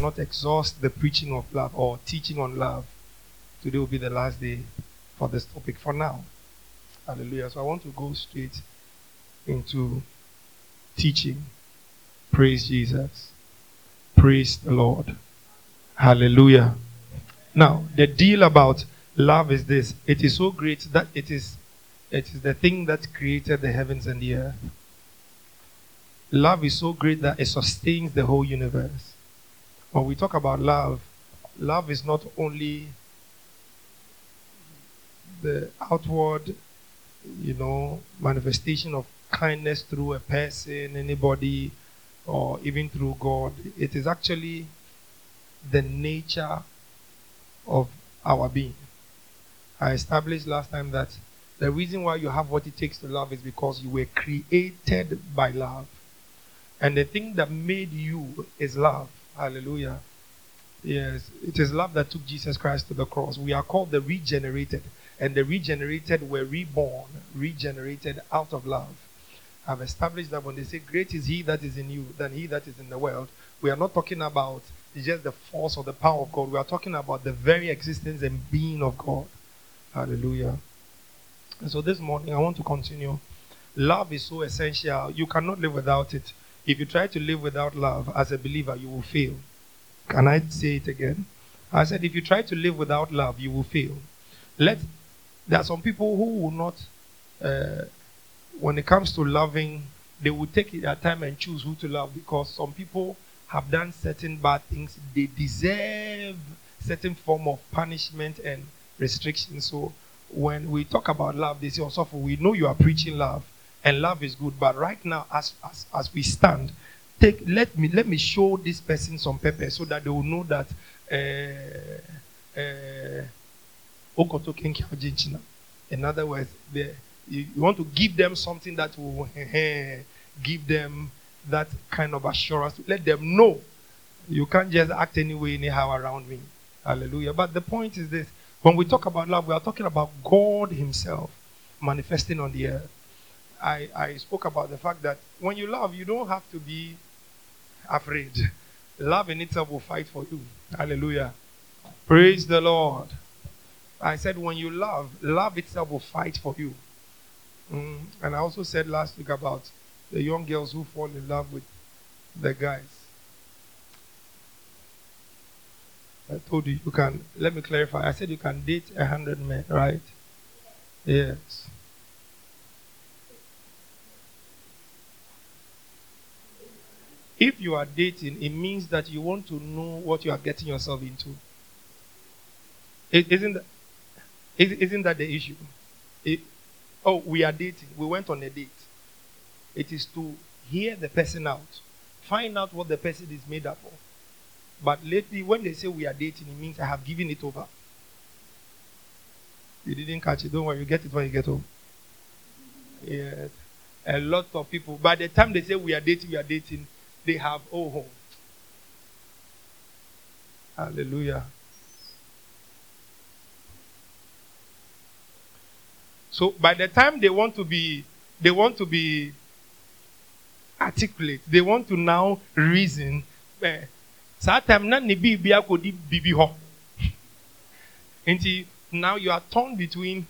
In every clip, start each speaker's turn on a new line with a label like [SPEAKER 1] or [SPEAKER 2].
[SPEAKER 1] not exhaust the preaching of love or teaching on love. Today will be the last day for this topic for now. Hallelujah. So I want to go straight into teaching. Praise Jesus. Praise the Lord. Hallelujah. Now, the deal about love is this it is so great that it is it is the thing that created the heavens and the earth. Love is so great that it sustains the whole universe. When we talk about love, love is not only the outward, you know, manifestation of kindness through a person, anybody, or even through God. It is actually the nature of our being. I established last time that the reason why you have what it takes to love is because you were created by love. And the thing that made you is love. Hallelujah. Yes, it is love that took Jesus Christ to the cross. We are called the regenerated. And the regenerated were reborn, regenerated out of love. I've established that when they say, Great is he that is in you than he that is in the world, we are not talking about just the force or the power of God. We are talking about the very existence and being of God. Hallelujah. And so this morning, I want to continue. Love is so essential. You cannot live without it. If you try to live without love as a believer, you will fail. Can I say it again? I said, if you try to live without love, you will fail. Let there are some people who will not, uh, when it comes to loving, they will take their time and choose who to love because some people have done certain bad things. They deserve certain form of punishment and restriction. So when we talk about love, they say, oh, we know you are preaching love, and love is good. But right now, as as, as we stand, take let me let me show this person some pepper so that they will know that uh, uh, in other words, they, you, you want to give them something that will give them that kind of assurance. Let them know you can't just act anyway, anyhow around me. Hallelujah. But the point is this when we talk about love, we are talking about God Himself manifesting on the earth. I, I spoke about the fact that when you love, you don't have to be afraid. Love in itself will fight for you. Hallelujah. Praise the Lord. I said, when you love, love itself will fight for you. Mm. And I also said last week about the young girls who fall in love with the guys. I told you you can. Let me clarify. I said you can date a hundred men, right? Yes. If you are dating, it means that you want to know what you are getting yourself into. is isn't that, isn't that the issue? It, oh, we are dating. We went on a date. It is to hear the person out, find out what the person is made up of. But lately, when they say we are dating, it means I have given it over. You didn't catch it. Don't worry, you get it when you get home. Yes. A lot of people, by the time they say we are dating, we are dating, they have oh home. Hallelujah. So by the time they want to be, they want to be articulate, they want to now reason. Eh. Until now you are torn between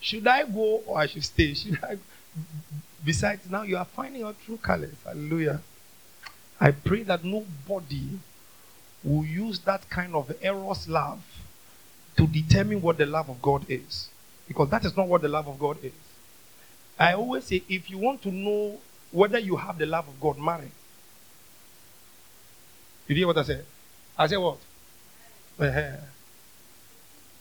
[SPEAKER 1] should I go or I should stay? Should I? Besides, now you are finding your true colors. Hallelujah. I pray that nobody will use that kind of eros love to determine what the love of God is. Because that is not what the love of God is. I always say if you want to know whether you have the love of God, marry. You hear what I said? I said what? Uh-huh.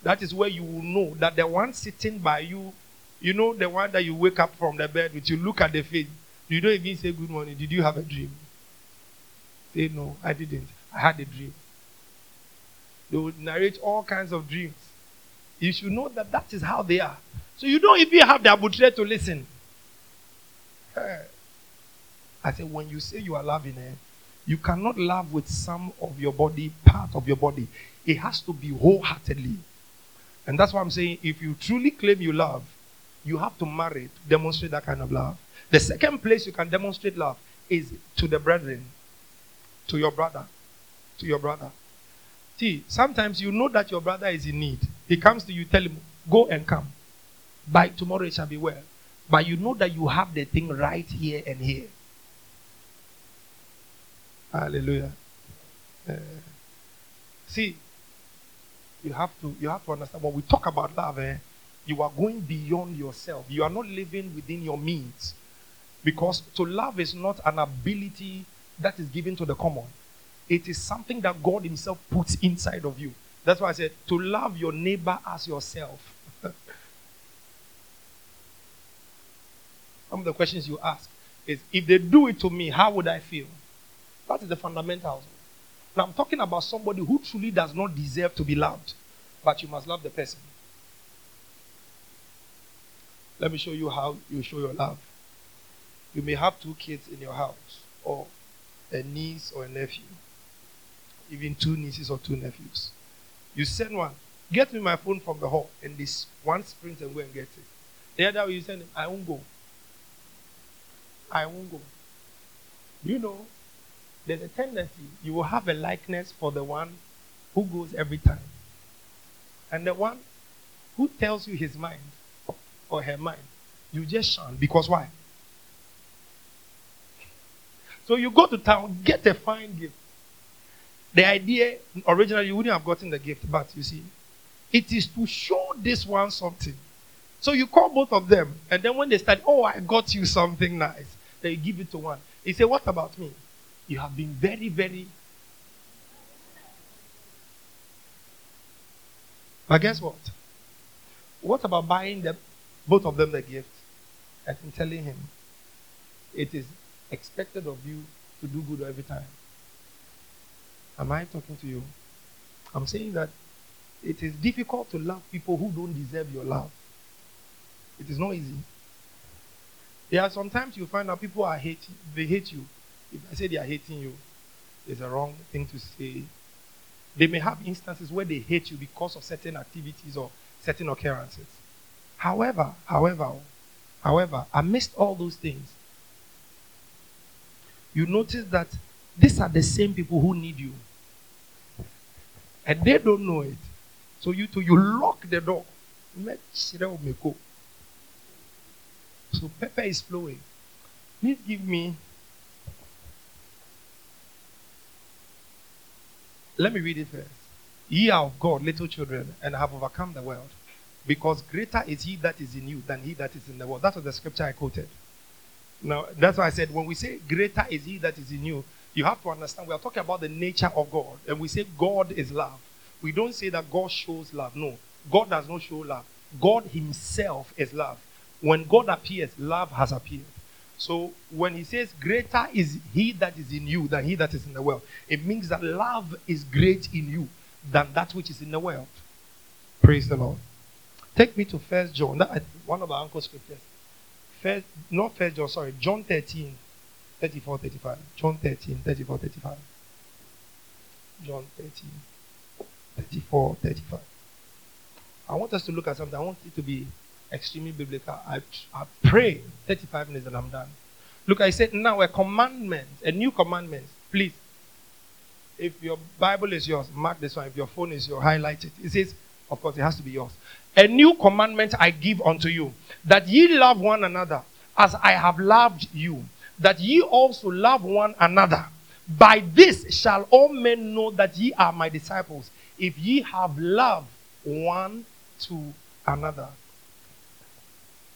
[SPEAKER 1] That is where you will know that the one sitting by you, you know, the one that you wake up from the bed with, you look at the face, you don't even say good morning. Did you have a dream? Say no, I didn't. I had a dream. They will narrate all kinds of dreams. You should know that that is how they are. So you don't even have the abutre to listen. I said, when you say you are loving her, you cannot love with some of your body, part of your body. It has to be wholeheartedly. And that's why I'm saying if you truly claim you love, you have to marry to demonstrate that kind of love. The second place you can demonstrate love is to the brethren, to your brother. to your brother. See, sometimes you know that your brother is in need. He comes to you, tell him, go and come. By tomorrow it shall be well. But you know that you have the thing right here and here. Hallelujah. Uh, see, you have to you have to understand when we talk about love, eh, you are going beyond yourself. You are not living within your means. Because to love is not an ability that is given to the common. It is something that God Himself puts inside of you. That's why I said to love your neighbor as yourself. Some of the questions you ask is if they do it to me, how would I feel? That is the fundamentals. Now I'm talking about somebody who truly does not deserve to be loved, but you must love the person. Let me show you how you show your love. You may have two kids in your house, or a niece or a nephew, even two nieces or two nephews. You send one, get me my phone from the hall, and this one sprint and go and get it. The other way you send him, I won't go. I won't go. You know, there's a tendency you will have a likeness for the one who goes every time. And the one who tells you his mind or her mind, you just shun. Because why? So you go to town, get a fine gift. The idea, originally, you wouldn't have gotten the gift, but you see, it is to show this one something. So you call both of them, and then when they start, oh, I got you something nice, then you give it to one. He say, what about me? You have been very, very. But guess what? What about buying them, both of them the gift and telling him it is expected of you to do good every time? Am I talking to you? I'm saying that it is difficult to love people who don't deserve your love. It is not easy. There are sometimes you find out people are hating, they hate you if I say they are hating you, it's a wrong thing to say. They may have instances where they hate you because of certain activities or certain occurrences. However, however, however, amidst all those things, you notice that these are the same people who need you. And they don't know it. So you too, you lock the door. So pepper is flowing. Please give me Let me read it first. Ye are of God, little children, and have overcome the world. Because greater is he that is in you than he that is in the world. That was the scripture I quoted. Now, that's why I said when we say greater is he that is in you, you have to understand we are talking about the nature of God. And we say God is love. We don't say that God shows love. No, God does not show love. God Himself is love. When God appears, love has appeared. So when he says, Greater is he that is in you than he that is in the world, it means that love is great in you than that which is in the world. Praise the Lord. Take me to First John. That one of our uncle's scriptures. First, not First John, sorry, John 13, 34, 35. John 13, 34, 35. John 13, 34, 35. I want us to look at something. I want it to be extremely biblical. I, I pray 35 minutes and I'm done. Look, I said now a commandment, a new commandment. Please, if your Bible is yours, mark this one. If your phone is yours, highlight it. It says, of course, it has to be yours. A new commandment I give unto you, that ye love one another as I have loved you, that ye also love one another. By this shall all men know that ye are my disciples, if ye have love one to another.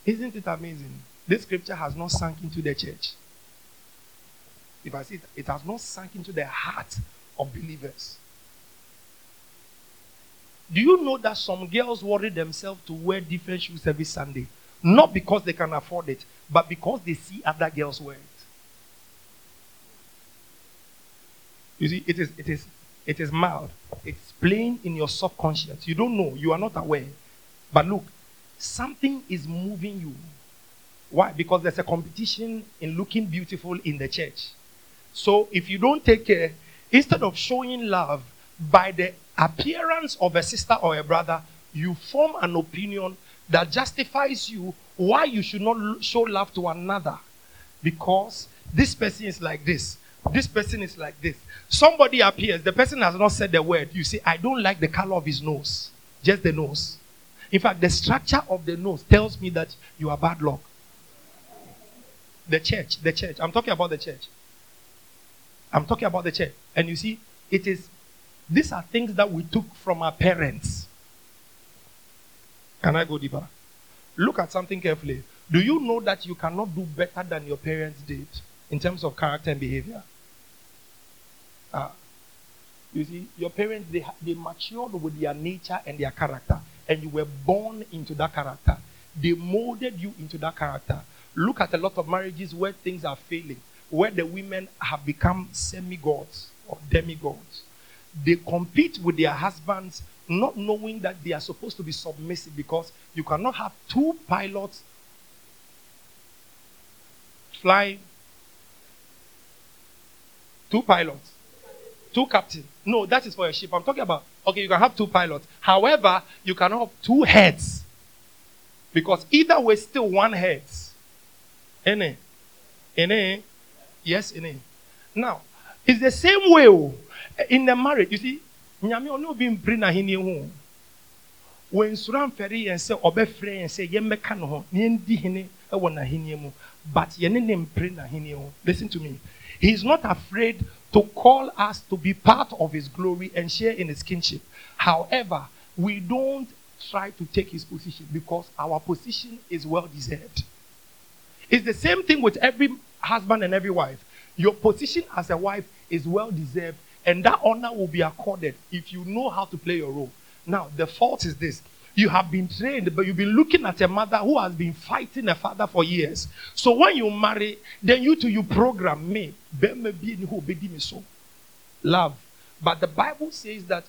[SPEAKER 1] Isn't it amazing? This scripture has not sunk into the church. If I say it, it has not sunk into the heart of believers. Do you know that some girls worry themselves to wear different shoes every Sunday? Not because they can afford it, but because they see other girls wear it. You see, it is it is it is mild. It's plain in your subconscious. You don't know, you are not aware. But look, something is moving you. Why? Because there's a competition in looking beautiful in the church. So if you don't take care, instead of showing love by the appearance of a sister or a brother, you form an opinion that justifies you why you should not show love to another. Because this person is like this. this person is like this. Somebody appears, the person has not said the word. You say, I don't like the color of his nose, just the nose. In fact, the structure of the nose tells me that you are bad luck. The church, the church. I'm talking about the church. I'm talking about the church. And you see, it is, these are things that we took from our parents. Can I go deeper? Look at something carefully. Do you know that you cannot do better than your parents did in terms of character and behavior? Uh, you see, your parents, they, they matured with their nature and their character, and you were born into that character. They molded you into that character. Look at a lot of marriages where things are failing, where the women have become semi gods or demigods. They compete with their husbands, not knowing that they are supposed to be submissive because you cannot have two pilots flying, two pilots, two captains. No, that is for a ship. I'm talking about, okay, you can have two pilots. However, you cannot have two heads because either way, still one heads. Any? Any? Yes, any. Now, it's the same way oh, in the marriage. You see, nyame ɔne obi mpiri n'ahenni ho. Wɔnsoro amfɛre yɛn sɛ ɔbɛfrɛ yɛn sɛ yɛmmɛka no ho na yɛndi hene wɔ n'ahenni mu. But yɛne ne mpiri n'ahenni ho. Listen to me. He is not afraid to call us to be part of his glory and share in his kingship. However we don't try to take his position because our position is well deserved. It's the same thing with every husband and every wife. Your position as a wife is well deserved, and that honor will be accorded if you know how to play your role. Now, the fault is this you have been trained, but you've been looking at a mother who has been fighting a father for years. So when you marry, then you to you program me. Love. But the Bible says that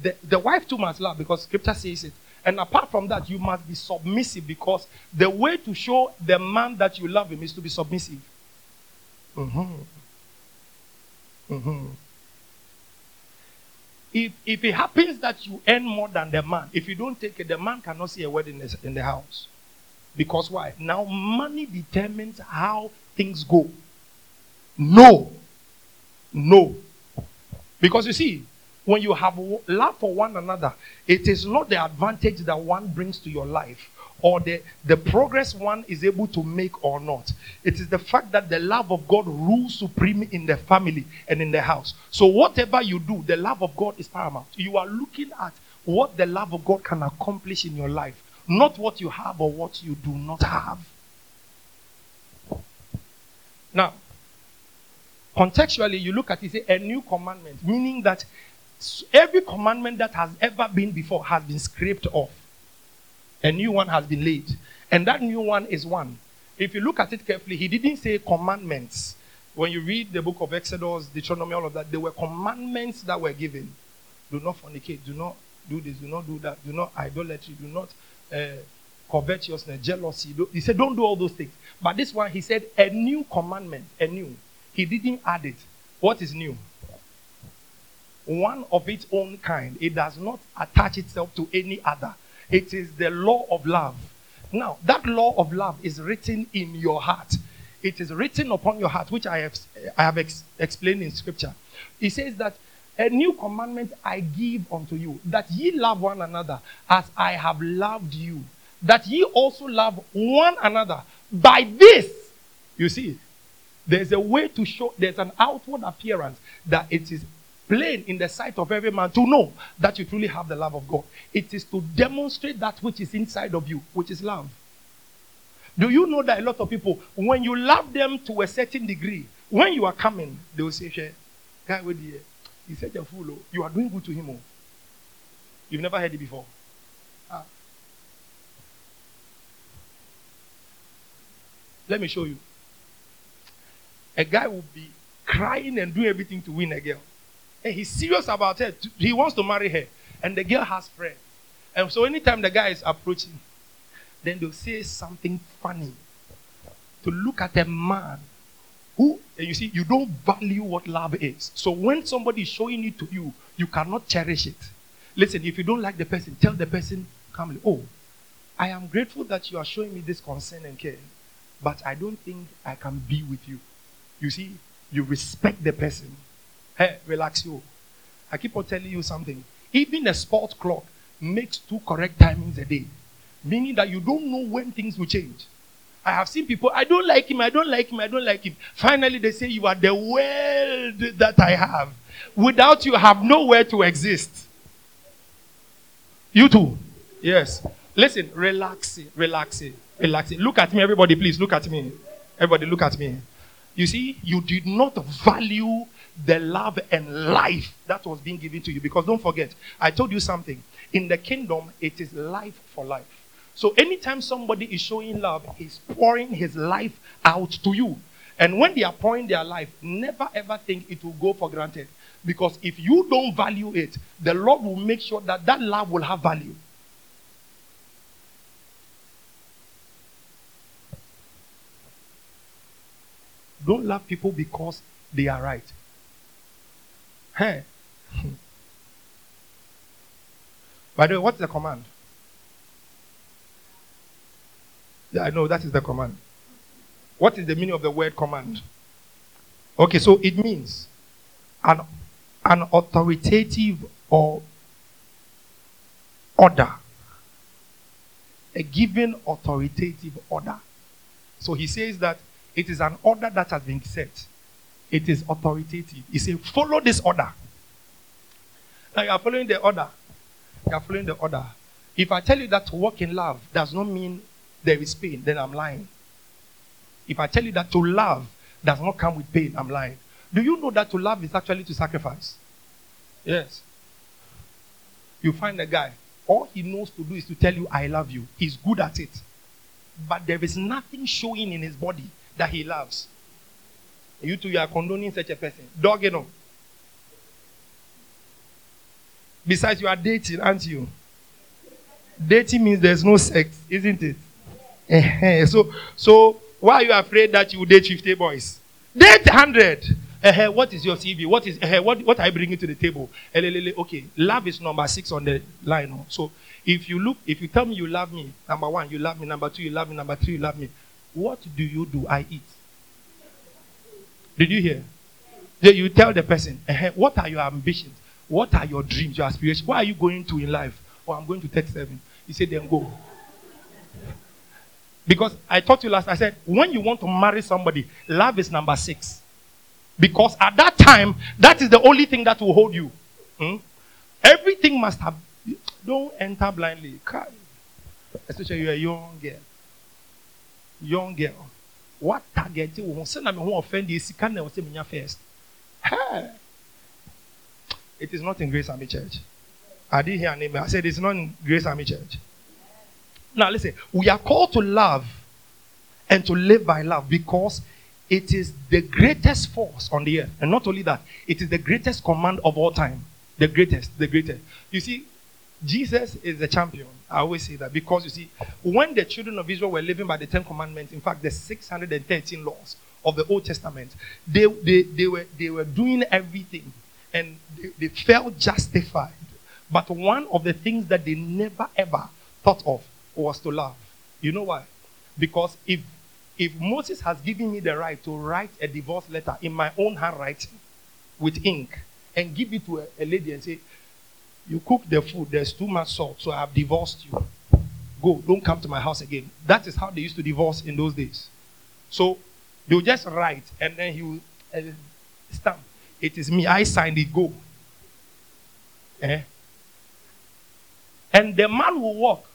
[SPEAKER 1] the, the wife too must love because scripture says it. And apart from that, you must be submissive because the way to show the man that you love him is to be submissive. Mm-hmm. Mm-hmm. If, if it happens that you earn more than the man, if you don't take it, the man cannot see a word in the, in the house. Because why? Now money determines how things go. No. No. Because you see, when you have love for one another, it is not the advantage that one brings to your life or the, the progress one is able to make or not. It is the fact that the love of God rules supreme in the family and in the house. So, whatever you do, the love of God is paramount. You are looking at what the love of God can accomplish in your life, not what you have or what you do not have. Now, contextually, you look at it, say, a new commandment, meaning that every commandment that has ever been before has been scraped off. A new one has been laid. And that new one is one. If you look at it carefully, he didn't say commandments. When you read the book of Exodus, Deuteronomy, all of that, there were commandments that were given. Do not fornicate. Do not do this. Do not do that. Do not idolatry. Do not uh, covetousness, jealousy. He said, don't do all those things. But this one, he said, a new commandment. A new. He didn't add it. What is new? One of its own kind. It does not attach itself to any other. It is the law of love. Now, that law of love is written in your heart. It is written upon your heart, which I have, I have ex- explained in scripture. He says that a new commandment I give unto you, that ye love one another as I have loved you, that ye also love one another. By this, you see, there's a way to show, there's an outward appearance that it is plain in the sight of every man to know that you truly have the love of God. It is to demonstrate that which is inside of you, which is love. Do you know that a lot of people, when you love them to a certain degree, when you are coming, they will say, Share, guy, with you, he's such a fool. Oh. You are doing good to him. Oh. You've never heard it before. Ah. Let me show you. A guy will be crying and doing everything to win a girl. He's serious about her. He wants to marry her. And the girl has friends. And so anytime the guy is approaching, then they'll say something funny. To look at a man who, you see, you don't value what love is. So when somebody is showing it to you, you cannot cherish it. Listen, if you don't like the person, tell the person calmly, Oh, I am grateful that you are showing me this concern and care, but I don't think I can be with you. You see, You respect the person. Hey, relax you. I keep on telling you something. Even a sports clock makes two correct timings a day, meaning that you don't know when things will change. I have seen people, I don't like him, I don't like him, I don't like him. Finally, they say, You are the world that I have. Without you, I have nowhere to exist. You too. Yes. Listen, relax it, relax it, relax it. Look at me, everybody, please. Look at me. Everybody, look at me. You see, you did not value the love and life that was being given to you. Because don't forget, I told you something. In the kingdom, it is life for life. So anytime somebody is showing love, he's pouring his life out to you. And when they are pouring their life, never ever think it will go for granted. Because if you don't value it, the Lord will make sure that that love will have value. Don't love people because they are right. Hey. By the way, what's the command? Yeah, I know that is the command. What is the meaning of the word command? Okay, so it means an, an authoritative or order. A given authoritative order. So he says that it is an order that has been set. It is authoritative. He said, follow this order. Now you are following the order. You are following the order. If I tell you that to walk in love does not mean there is pain, then I'm lying. If I tell you that to love does not come with pain, I'm lying. Do you know that to love is actually to sacrifice? Yes. You find a guy, all he knows to do is to tell you, I love you. He's good at it. But there is nothing showing in his body that he loves. You two, you are condoning such a person. Dog, you know. Besides, you are dating, aren't you? Dating means there's no sex, isn't it? so, so why are you afraid that you will date 50 boys? Date 100. Uh, what is your CV? What is uh, what, what are you bringing to the table? Okay, love is number six on the line. Oh. So if you look, if you tell me you love me, number one, you love me. Number two, you love me. Number three, you love me. What do you do? I eat. Did you hear? You tell the person, uh, what are your ambitions? What are your dreams, your aspirations? What are you going to in life? Oh, I'm going to 37. He said, then go. Because I taught you last, I said, when you want to marry somebody, love is number six. Because at that time, that is the only thing that will hold you. Hmm? Everything must have. Don't enter blindly. Especially you're a young girl. Young girl. What target you want? Send me who offend you. Can never say me first. It is not in Grace Army Church. I did hear a name. I said it's not in Grace Army Church. Now, listen, we are called to love and to live by love because it is the greatest force on the earth. And not only that, it is the greatest command of all time. The greatest, the greatest. You see, Jesus is the champion. I always say that because you see, when the children of Israel were living by the Ten Commandments, in fact, the 613 laws of the Old Testament, they, they, they, were, they were doing everything and they, they felt justified. But one of the things that they never ever thought of was to love. You know why? Because if if Moses has given me the right to write a divorce letter in my own handwriting with ink and give it to a, a lady and say, You cook the food, there's too much salt, so I've divorced you. Go, don't come to my house again. That is how they used to divorce in those days. So they'll just write and then he will uh, stamp. It is me, I signed it, go. Eh? And the man will walk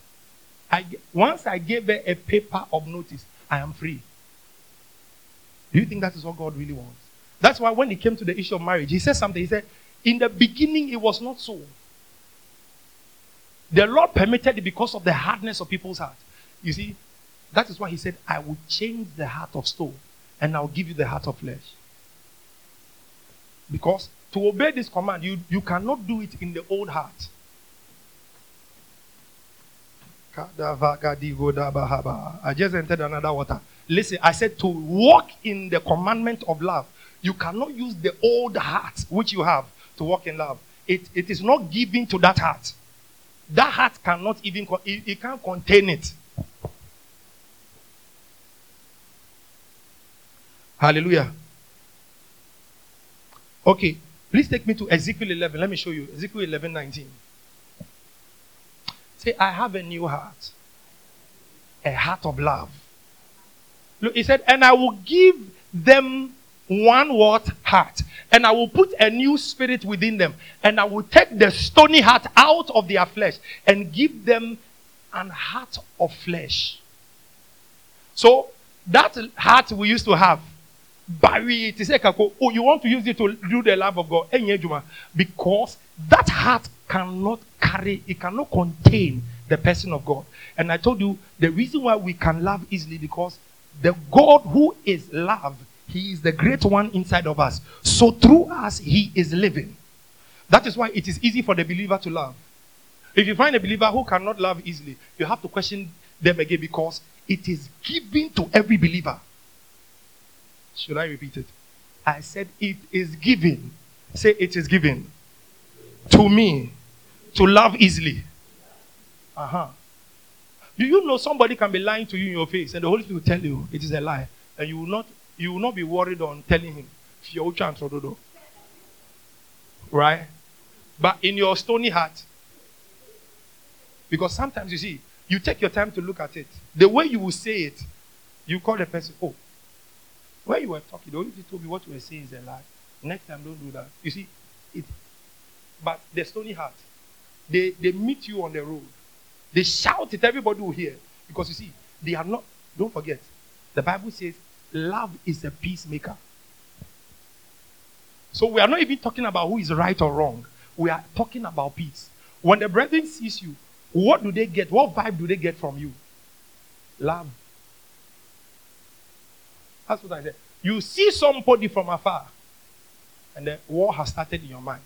[SPEAKER 1] I, once I gave her a paper of notice, I am free. Do you think that is what God really wants? That's why when he came to the issue of marriage, he said something. He said, In the beginning, it was not so. The Lord permitted it because of the hardness of people's heart. You see, that is why he said, I will change the heart of stone and I'll give you the heart of flesh. Because to obey this command, you, you cannot do it in the old heart. I just entered another water. Listen, I said to walk in the commandment of love. You cannot use the old heart which you have to walk in love. It, it is not given to that heart. That heart cannot even, it, can't contain it. Hallelujah. Okay, please take me to Ezekiel 11. Let me show you. Ezekiel 11 19. Say, I have a new heart, a heart of love. Look, he said, and I will give them one what heart, and I will put a new spirit within them, and I will take the stony heart out of their flesh and give them an heart of flesh. So that heart we used to have, bury it. Say, oh, you want to use it to do the love of God. Because that heart cannot carry, it cannot contain the person of God. And I told you the reason why we can love easily because the God who is love, He is the great one inside of us. So through us, He is living. That is why it is easy for the believer to love. If you find a believer who cannot love easily, you have to question them again because it is given to every believer. Should I repeat it? I said it is given. Say it is given to me to love easily. Uh huh. Do you know somebody can be lying to you in your face and the Holy Spirit will tell you it is a lie and you will not you will not be worried on telling him right? But in your stony heart, because sometimes you see, you take your time to look at it. The way you will say it, you call the person, oh, when you were talking, the only thing told me what you were saying is a lie. Next time, don't do that. You see, it. But the stony heart, they, they meet you on the road. They shout it, everybody will hear. Because you see, they are not, don't forget, the Bible says, love is a peacemaker. So we are not even talking about who is right or wrong. We are talking about peace. When the brethren sees you, what do they get? What vibe do they get from you? Love. That's what I said. You see somebody from afar, and the war has started in your mind.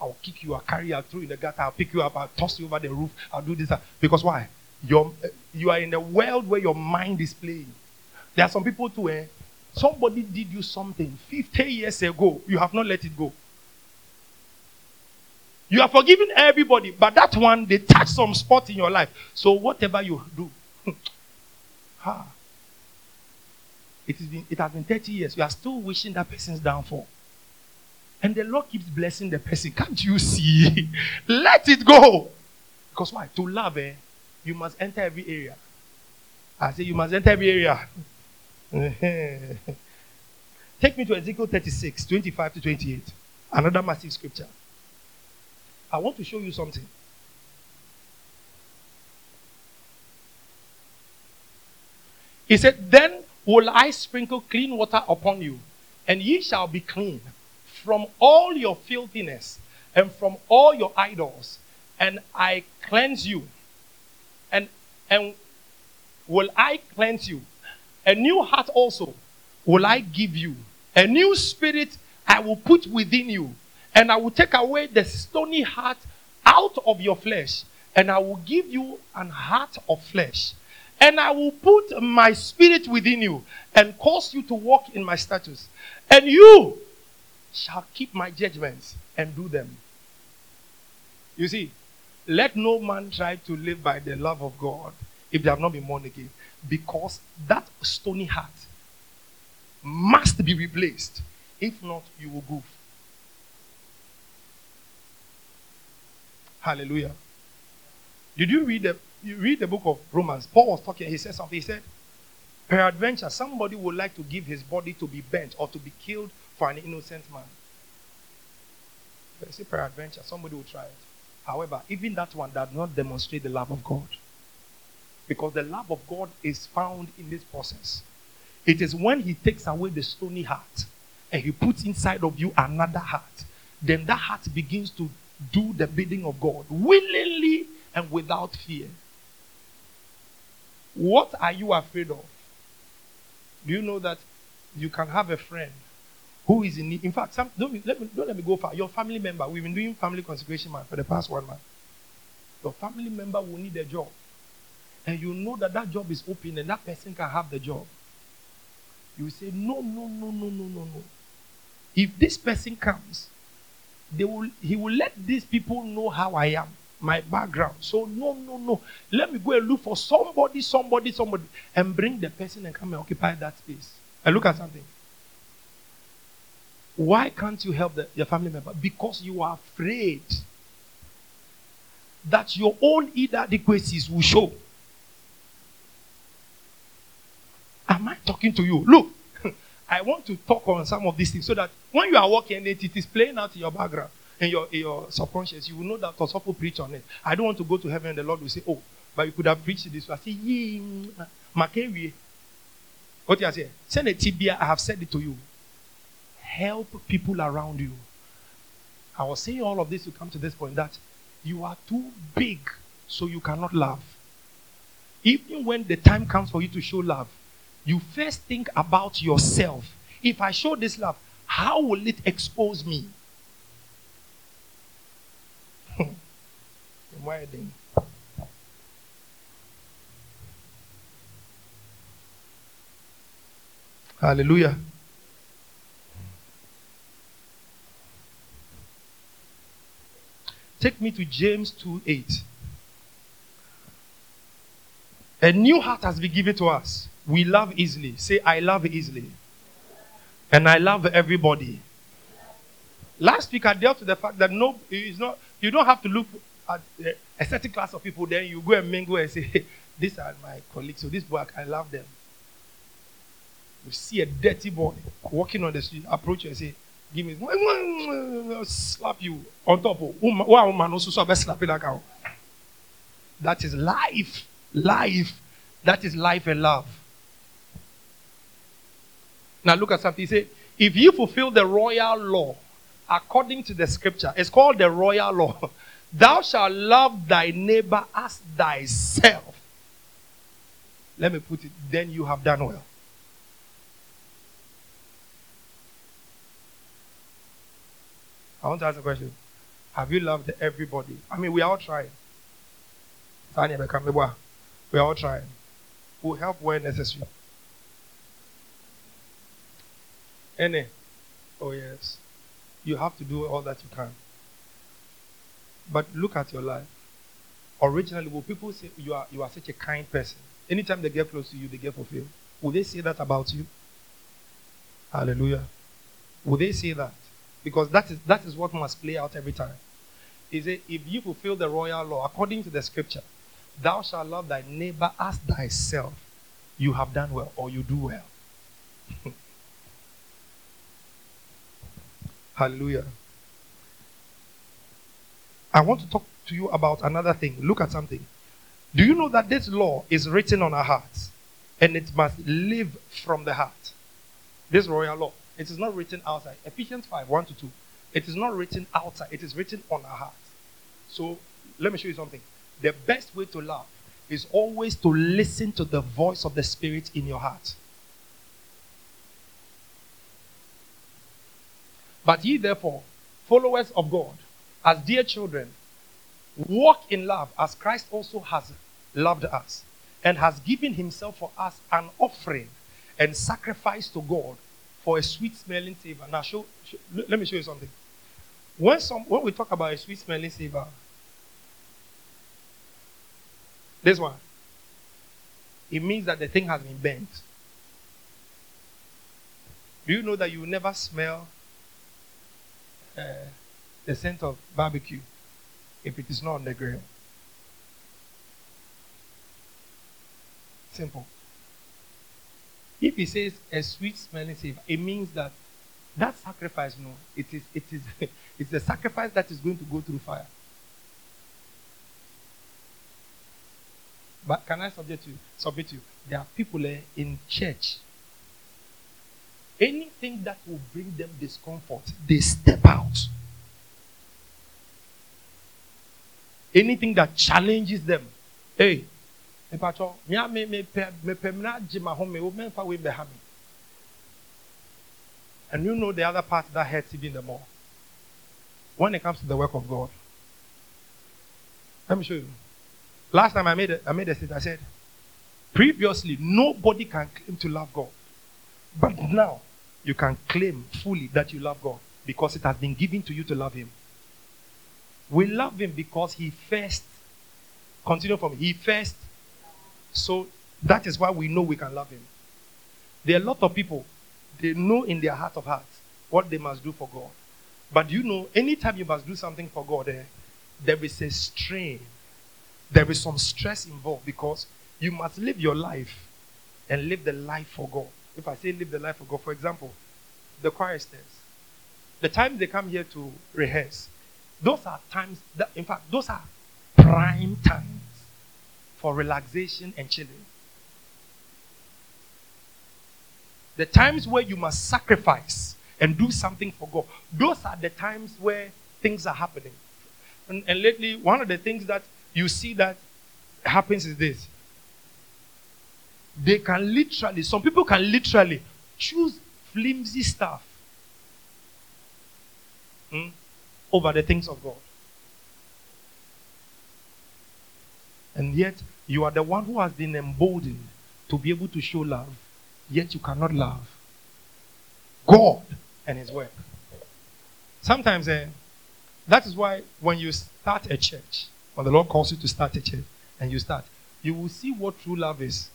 [SPEAKER 1] I'll kick you, I'll carry you, I'll in the gutter, I'll pick you up, I'll toss you over the roof, I'll do this. Because why? You're, you are in a world where your mind is playing. There are some people too, eh? Somebody did you something 50 years ago, you have not let it go. You are forgiving everybody, but that one, they touch some spot in your life. So whatever you do, ha, it, has been, it has been 30 years. You are still wishing that person's downfall. And the Lord keeps blessing the person. Can't you see? Let it go. Because why? To love, eh, you must enter every area. I say you must enter every area. Take me to Ezekiel 36, 25 to 28. Another massive scripture. I want to show you something. He said, Then will I sprinkle clean water upon you, and ye shall be clean from all your filthiness and from all your idols, and I cleanse you. And and will I cleanse you? A new heart also will I give you. A new spirit I will put within you and I will take away the stony heart out of your flesh, and I will give you an heart of flesh. And I will put my spirit within you and cause you to walk in my statutes. And you shall keep my judgments and do them. You see, let no man try to live by the love of God if they have not been born again. Because that stony heart must be replaced. If not, you will go. Hallelujah. Did you read the you read the book of Romans? Paul was talking, he said something. He said, Peradventure, somebody would like to give his body to be bent or to be killed for an innocent man. But say peradventure, somebody will try it. However, even that one does not demonstrate the love of God. Because the love of God is found in this process. It is when he takes away the stony heart and he puts inside of you another heart, then that heart begins to do the bidding of God willingly and without fear. What are you afraid of? Do you know that you can have a friend who is in need? In fact, some, don't, let me, don't let me go far. Your family member, we've been doing family consecration man for the past one month. Your family member will need a job. And you know that that job is open and that person can have the job. You say, no, no, no, no, no, no, no. If this person comes they will he will let these people know how I am, my background. So no, no, no. Let me go and look for somebody, somebody, somebody, and bring the person and come and occupy that space. And look at something. Why can't you help the, your family member? Because you are afraid that your own inadequacies will show. Am I talking to you? Look, I want to talk on some of these things so that when you are walking and it is playing out in your background, in your, in your subconscious, you will know that Tosofo preach on it. I don't want to go to heaven and the Lord will say, Oh, but you could have preached this. I say, Yeah, what you say? Send a tibia, I have said it to you. Help people around you. I was saying all of this to come to this point that you are too big, so you cannot love. Even when the time comes for you to show love, you first think about yourself. If I show this love, how will it expose me? Wedding. Hallelujah. Take me to James 2 8. A new heart has been given to us. We love easily. Say, I love easily. And I love everybody. Last week I dealt with the fact that no, it's not, you don't have to look at a certain class of people, then you go and mingle and say, hey, these are my colleagues, so this boy, I love them. You see a dirty boy walking on the street, approach you and say, give me, slap you on top of, woman oh, also oh, so slap That is life. Life. That is life and love. Now look at something. He said, if you fulfill the royal law according to the scripture, it's called the royal law. Thou shalt love thy neighbor as thyself. Let me put it, then you have done well. I want to ask a question. Have you loved everybody? I mean, we are all trying. We are all trying. We'll help where necessary. Any? Oh, yes. You have to do all that you can. But look at your life. Originally, will people say you are you are such a kind person? Anytime they get close to you, they get fulfilled. Will they say that about you? Hallelujah. Will they say that? Because that is that is what must play out every time. Is it if you fulfill the royal law according to the scripture, thou shalt love thy neighbor as thyself, you have done well or you do well. Hallelujah. I want to talk to you about another thing. Look at something. Do you know that this law is written on our hearts and it must live from the heart? This royal law. It is not written outside. Ephesians 5 1 to 2. It is not written outside, it is written on our hearts. So let me show you something. The best way to love is always to listen to the voice of the Spirit in your heart. But ye, therefore, followers of God, as dear children, walk in love as Christ also has loved us and has given himself for us an offering and sacrifice to God for a sweet smelling savor. Now, show, show, let me show you something. When, some, when we talk about a sweet smelling savor, this one, it means that the thing has been bent. Do you know that you never smell uh, the scent of barbecue if it is not on the grill. Simple. If he says a sweet smelling savor, it means that that sacrifice, no, it is it is it's the sacrifice that is going to go through fire. But can I subject you submit you? There are people uh, in church. Anything that will bring them discomfort, they step out. anything that challenges them. Hey, And you know the other part that hurts even the more. When it comes to the work of God. Let me show you. Last time I made a, I made a statement. I said, previously nobody can claim to love God, but now you can claim fully that you love God because it has been given to you to love Him. We love him because he first, continue from he first. So that is why we know we can love him. There are a lot of people, they know in their heart of hearts what they must do for God. But you know, anytime you must do something for God, eh, there is a strain. There is some stress involved because you must live your life and live the life for God. If I say live the life of God, for example, the choristers, the time they come here to rehearse, those are times that, in fact, those are prime times for relaxation and chilling. The times where you must sacrifice and do something for God, those are the times where things are happening. And, and lately, one of the things that you see that happens is this. They can literally, some people can literally choose flimsy stuff hmm, over the things of God. And yet, you are the one who has been emboldened to be able to show love, yet you cannot love God and His work. Sometimes, eh, that is why when you start a church, when the Lord calls you to start a church, and you start, you will see what true love is.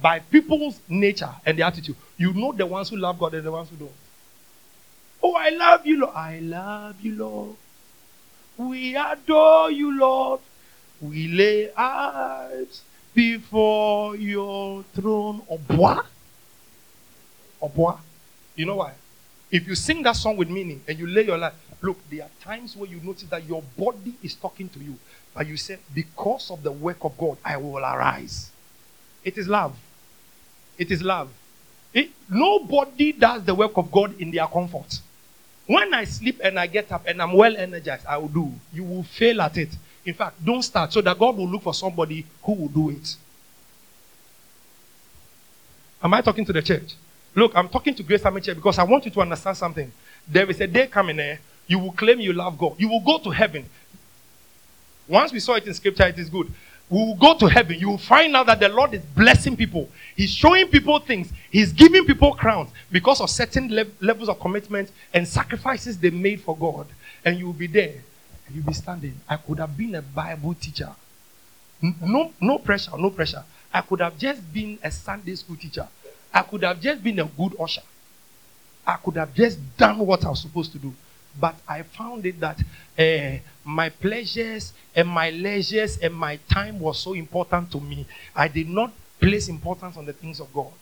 [SPEAKER 1] By people's nature and their attitude, you know the ones who love God and the ones who don't. Oh, I love you, Lord. I love you, Lord. We adore you, Lord. We lay our eyes before your throne. Oboa. Oboa. You know why? If you sing that song with meaning and you lay your life, look, there are times where you notice that your body is talking to you. But you say, because of the work of God, I will arise. It is love. It is love. It, nobody does the work of God in their comfort. When I sleep and I get up and I'm well energized, I will do. You will fail at it. In fact, don't start so that God will look for somebody who will do it. Am I talking to the church? Look, I'm talking to Grace Army Church because I want you to understand something. There is a day coming there, you will claim you love God. You will go to heaven. Once we saw it in scripture, it is good we will go to heaven. You will find out that the Lord is blessing people. He's showing people things. He's giving people crowns because of certain le- levels of commitment and sacrifices they made for God. And you will be there. You'll be standing. I could have been a Bible teacher. Hmm? No, no pressure, no pressure. I could have just been a Sunday school teacher. I could have just been a good usher. I could have just done what I was supposed to do. But I found it that uh, my pleasures and my leisures and my time was so important to me. I did not place importance on the things of God.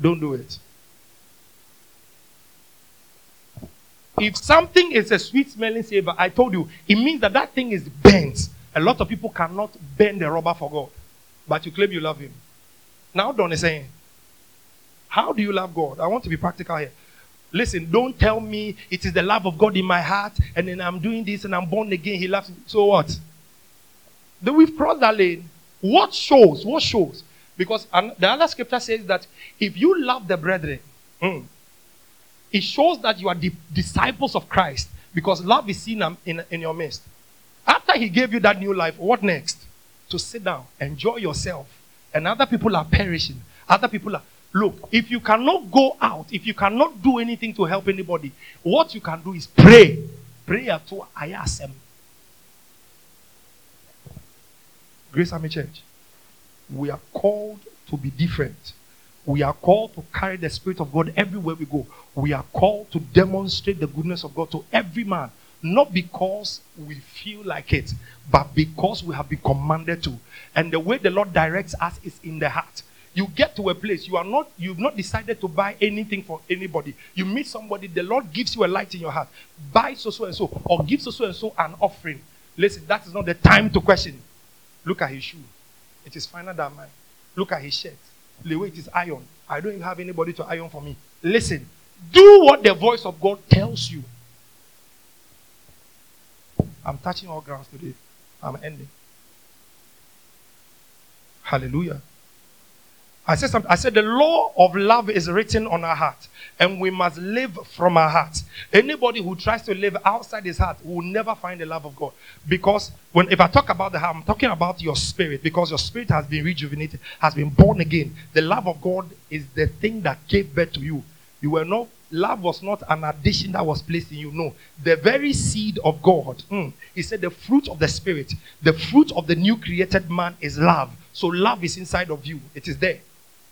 [SPEAKER 1] Don't do it. If something is a sweet smelling savor, I told you, it means that that thing is bent. A lot of people cannot bend the rubber for God, but you claim you love Him. Now, Don is saying, how do you love God? I want to be practical here. Listen, don't tell me it is the love of God in my heart and then I'm doing this and I'm born again. He loves me. So what? Then we've crossed that lane. What shows? What shows? Because the other scripture says that if you love the brethren, mm, it shows that you are the disciples of Christ because love is seen in, in your midst. After he gave you that new life, what next? To sit down, enjoy yourself, and other people are perishing. Other people are. Look, if you cannot go out, if you cannot do anything to help anybody, what you can do is pray. Prayer to Ayasem. Grace Army Church. We are called to be different. We are called to carry the Spirit of God everywhere we go. We are called to demonstrate the goodness of God to every man. Not because we feel like it, but because we have been commanded to. And the way the Lord directs us is in the heart you get to a place you are not you've not decided to buy anything for anybody. You meet somebody the lord gives you a light in your heart. Buy so so and so or give so so and so an offering. Listen that is not the time to question. Look at his shoe. It is finer than mine. Look at his shirt. The way it is iron. I don't even have anybody to iron for me. Listen do what the voice of god tells you. I'm touching all grounds today. I'm ending. Hallelujah I said something. I said the law of love is written on our heart, and we must live from our heart. Anybody who tries to live outside his heart will never find the love of God. Because when if I talk about the heart, I'm talking about your spirit, because your spirit has been rejuvenated, has been born again. The love of God is the thing that gave birth to you. You were not love was not an addition that was placed in you. No, the very seed of God. Mm, he said the fruit of the spirit, the fruit of the new created man is love. So love is inside of you. It is there.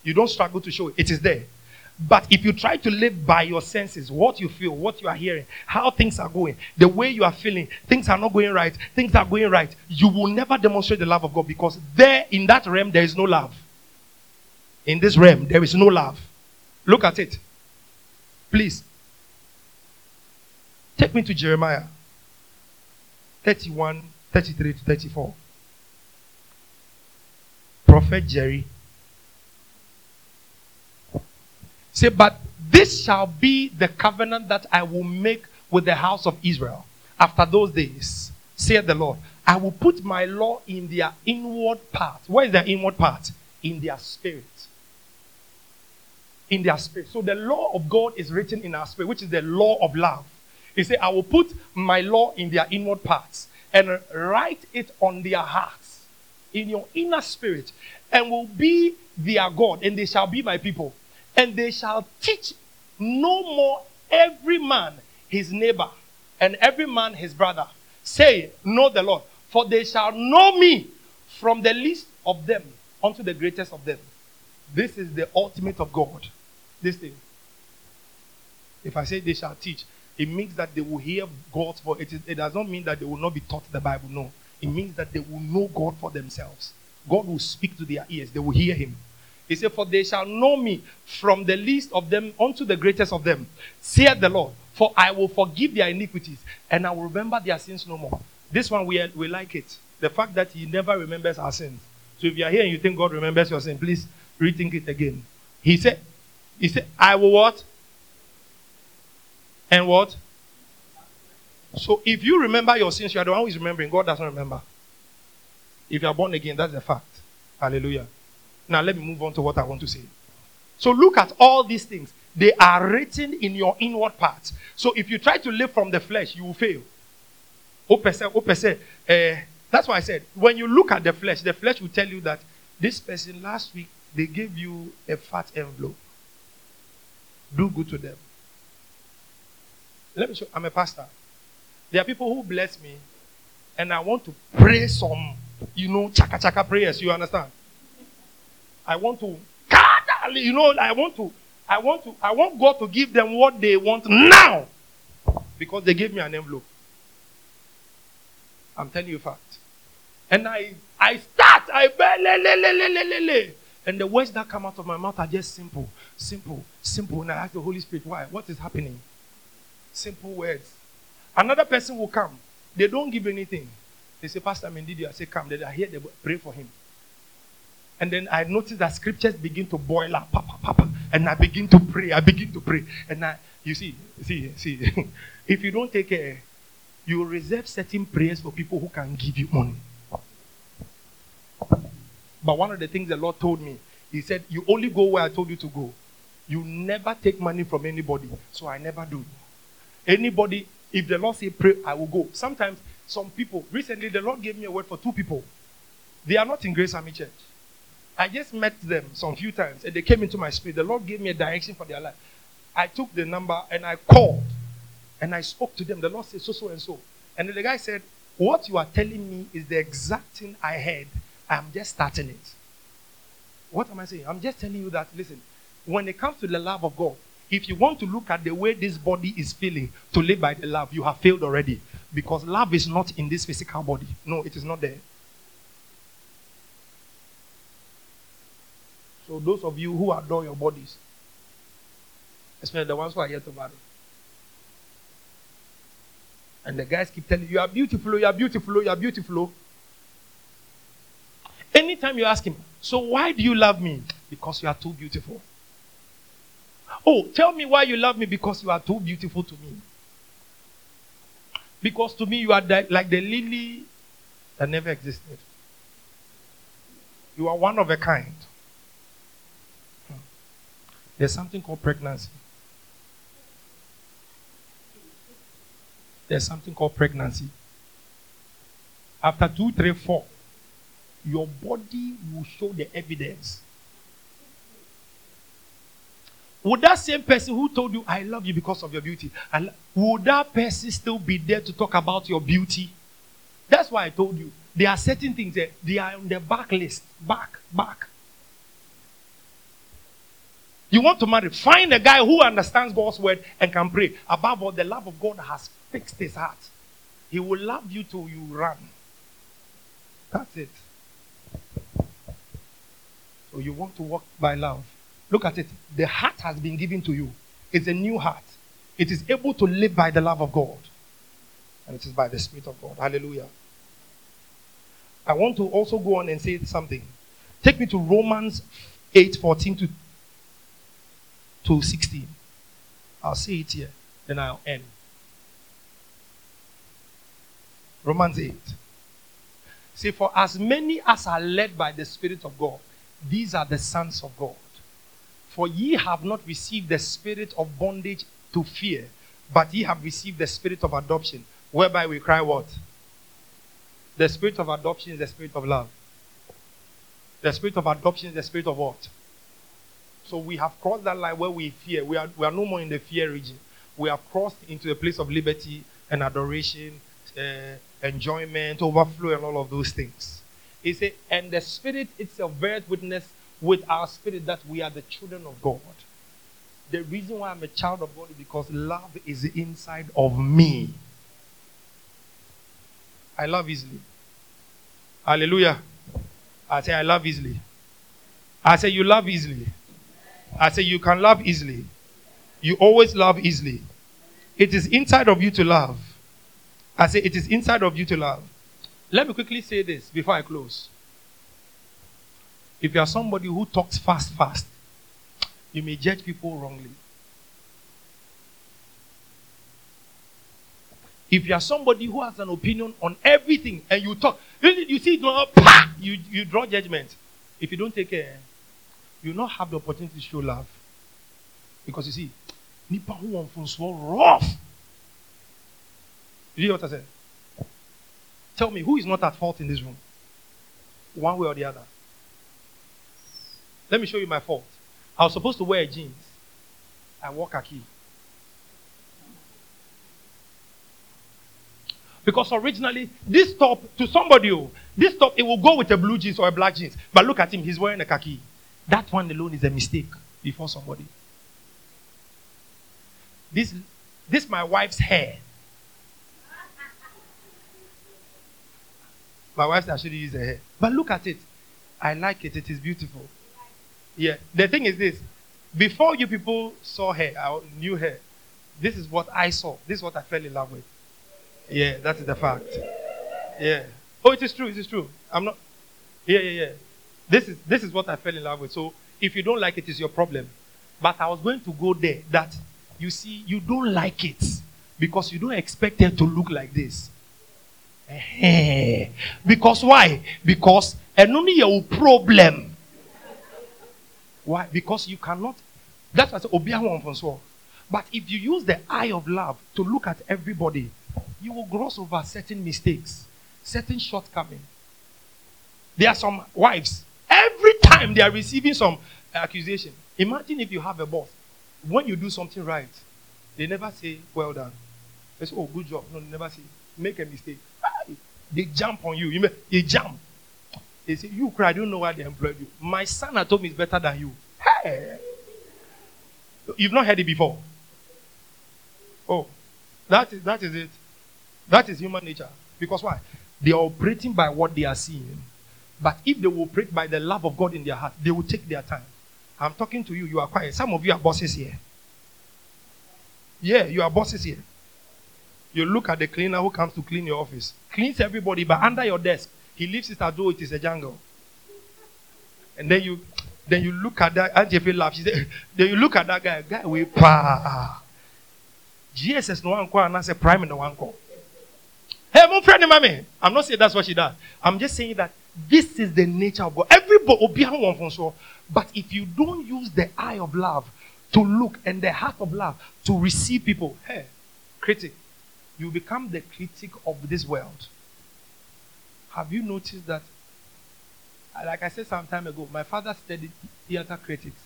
[SPEAKER 1] You don't struggle to show it. It is there. But if you try to live by your senses, what you feel, what you are hearing, how things are going, the way you are feeling, things are not going right, things are going right, you will never demonstrate the love of God because there in that realm there is no love. In this realm there is no love. Look at it. Please. Take me to Jeremiah 31, 33 to 34. Prophet Jerry Say, but this shall be the covenant that I will make with the house of Israel after those days, saith the Lord. I will put my law in their inward part. Where is their inward part? In their spirit. In their spirit. So the law of God is written in our spirit, which is the law of love. He said, I will put my law in their inward parts and write it on their hearts, in your inner spirit, and will be their God, and they shall be my people. And they shall teach no more every man his neighbor and every man his brother. Say, Know the Lord, for they shall know me from the least of them unto the greatest of them. This is the ultimate of God. This thing. If I say they shall teach, it means that they will hear God's voice. It, is, it does not mean that they will not be taught the Bible. No. It means that they will know God for themselves. God will speak to their ears, they will hear Him. He said, For they shall know me from the least of them unto the greatest of them, saith the Lord. For I will forgive their iniquities and I will remember their sins no more. This one, we, we like it. The fact that He never remembers our sins. So if you are here and you think God remembers your sin, please rethink it again. He said, He said, I will what? And what? So if you remember your sins, you are the one who is remembering. God doesn't remember. If you are born again, that's a fact. Hallelujah. Now, let me move on to what I want to say. So, look at all these things. They are written in your inward parts. So, if you try to live from the flesh, you will fail. Uh, that's why I said, when you look at the flesh, the flesh will tell you that this person last week, they gave you a fat envelope. Do good to them. Let me show I'm a pastor. There are people who bless me, and I want to pray some, you know, chaka chaka prayers. You understand? I want to, you know, I want to, I want to, I want God to give them what they want now because they gave me an envelope. I'm telling you fact. And I, I start, I le. And the words that come out of my mouth are just simple, simple, simple. And I ask the Holy Spirit, why? What is happening? Simple words. Another person will come. They don't give anything. They say, Pastor Mendidi, I say, come. They are here, they pray for him. And then I noticed that scriptures begin to boil up, and I begin to pray. I begin to pray, and I, you see, see, see. if you don't take care, you reserve certain prayers for people who can give you money. But one of the things the Lord told me, He said, "You only go where I told you to go. You never take money from anybody." So I never do. Anybody, if the Lord say pray, I will go. Sometimes some people. Recently, the Lord gave me a word for two people. They are not in Grace Army Church. I just met them some few times and they came into my spirit. The Lord gave me a direction for their life. I took the number and I called and I spoke to them. The Lord said, so, so, and so. And the guy said, What you are telling me is the exact thing I heard. I'm just starting it. What am I saying? I'm just telling you that, listen, when it comes to the love of God, if you want to look at the way this body is feeling to live by the love, you have failed already. Because love is not in this physical body. No, it is not there. So those of you who adore your bodies, especially the ones who are yet to marry, and the guys keep telling you, you are beautiful, oh, you are beautiful, oh, you are beautiful. Oh. Anytime you ask him, so why do you love me? Because you are too beautiful. Oh, tell me why you love me because you are too beautiful to me. Because to me you are like the lily that never existed. You are one of a kind. There's something called pregnancy. There's something called pregnancy. After two, three, four, your body will show the evidence. Would that same person who told you, I love you because of your beauty, and would that person still be there to talk about your beauty? That's why I told you. There are certain things that they are on the back list. Back, back. You want to marry, find a guy who understands God's word and can pray. Above all, the love of God has fixed his heart. He will love you till you run. That's it. So you want to walk by love. Look at it. The heart has been given to you. It's a new heart. It is able to live by the love of God. And it is by the Spirit of God. Hallelujah. I want to also go on and say something. Take me to Romans 8 14 to, to 16. I'll say it here, then I'll end. Romans 8. Say, for as many as are led by the Spirit of God, these are the sons of God. For ye have not received the spirit of bondage to fear, but ye have received the spirit of adoption, whereby we cry, What? The spirit of adoption is the spirit of love. The spirit of adoption is the spirit of what? So we have crossed that line where we fear. We are, we are no more in the fear region. We have crossed into a place of liberty and adoration, uh, enjoyment, overflow, and all of those things. He said, and the Spirit itself bears witness with our spirit that we are the children of God. The reason why I'm a child of God is because love is inside of me. I love easily. Hallelujah. I say, I love easily. I say, you love easily. I say, you can love easily. You always love easily. It is inside of you to love. I say, it is inside of you to love. Let me quickly say this before I close. If you are somebody who talks fast, fast, you may judge people wrongly. If you are somebody who has an opinion on everything and you talk, you see, you, you draw judgment. If you don't take care, you not have the opportunity to show love. Because you see, Nipa who wants rough. You hear what I said? Tell me, who is not at fault in this room? One way or the other. Let me show you my fault. I was supposed to wear jeans. I wore khaki. Because originally, this top, to somebody, oh, this top, it will go with a blue jeans or a black jeans. But look at him, he's wearing a khaki. That one alone is a mistake before somebody. This, this my wife's hair. My wife said I should use her hair. But look at it. I like it. It is beautiful. Yeah. The thing is this. Before you people saw her, I knew her. This is what I saw. This is what I fell in love with. Yeah, that is the fact. Yeah. Oh, it is true. It is true. I'm not. Yeah, yeah, yeah. This is this is what I fell in love with. So if you don't like it, it's your problem. But I was going to go there. That you see, you don't like it because you don't expect her to look like this. Because why? Because only your problem. Why? Because you cannot. That's what I said. But if you use the eye of love to look at everybody, you will gloss over certain mistakes, certain shortcomings. There are some wives, every time they are receiving some accusation, imagine if you have a boss, when you do something right, they never say, Well done. They say, Oh, good job. No, they never say, Make a mistake. Ah, they jump on you. You they jump. They say, You cry, I don't know why they employed you. My son at home is better than you. Hey. You've not heard it before. Oh, that is, that is it. That is human nature. Because why? They are operating by what they are seeing. But if they will operate by the love of God in their heart, they will take their time. I'm talking to you, you are quiet. Some of you are bosses here. Yeah, you are bosses here. You look at the cleaner who comes to clean your office. Cleans everybody, but under your desk, he leaves it as though it is a jungle. And then you then you look at that, and Jeffrey laughs. She said, then you look at that guy, guy we pa. GSS no one call and I say prime no one call. Hey, my friend, mommy. I'm not saying that's what she does. I'm just saying that this is the nature of God. Everybody will be so. But if you don't use the eye of love to look and the heart of love to receive people, hey, critic, you become the critic of this world. Have you noticed that? Like I said some time ago, my father studied theater critics.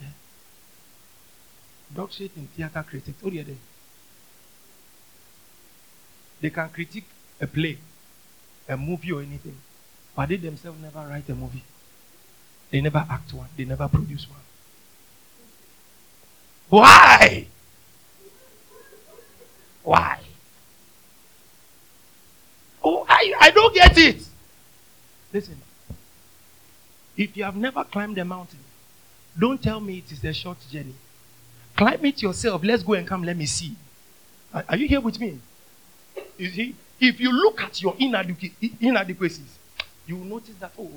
[SPEAKER 1] Yeah. Doctorate in theater critics. Do you do? They can critique a play, a movie, or anything, but they themselves never write a movie. They never act one. They never produce one. Why? Why? Oh, I, I don't get it. Listen, if you have never climbed a mountain, don't tell me it is a short journey. Climb it yourself. Let's go and come. Let me see. Are, are you here with me? You see, if you look at your inadequ- inadequacies, you will notice that oh,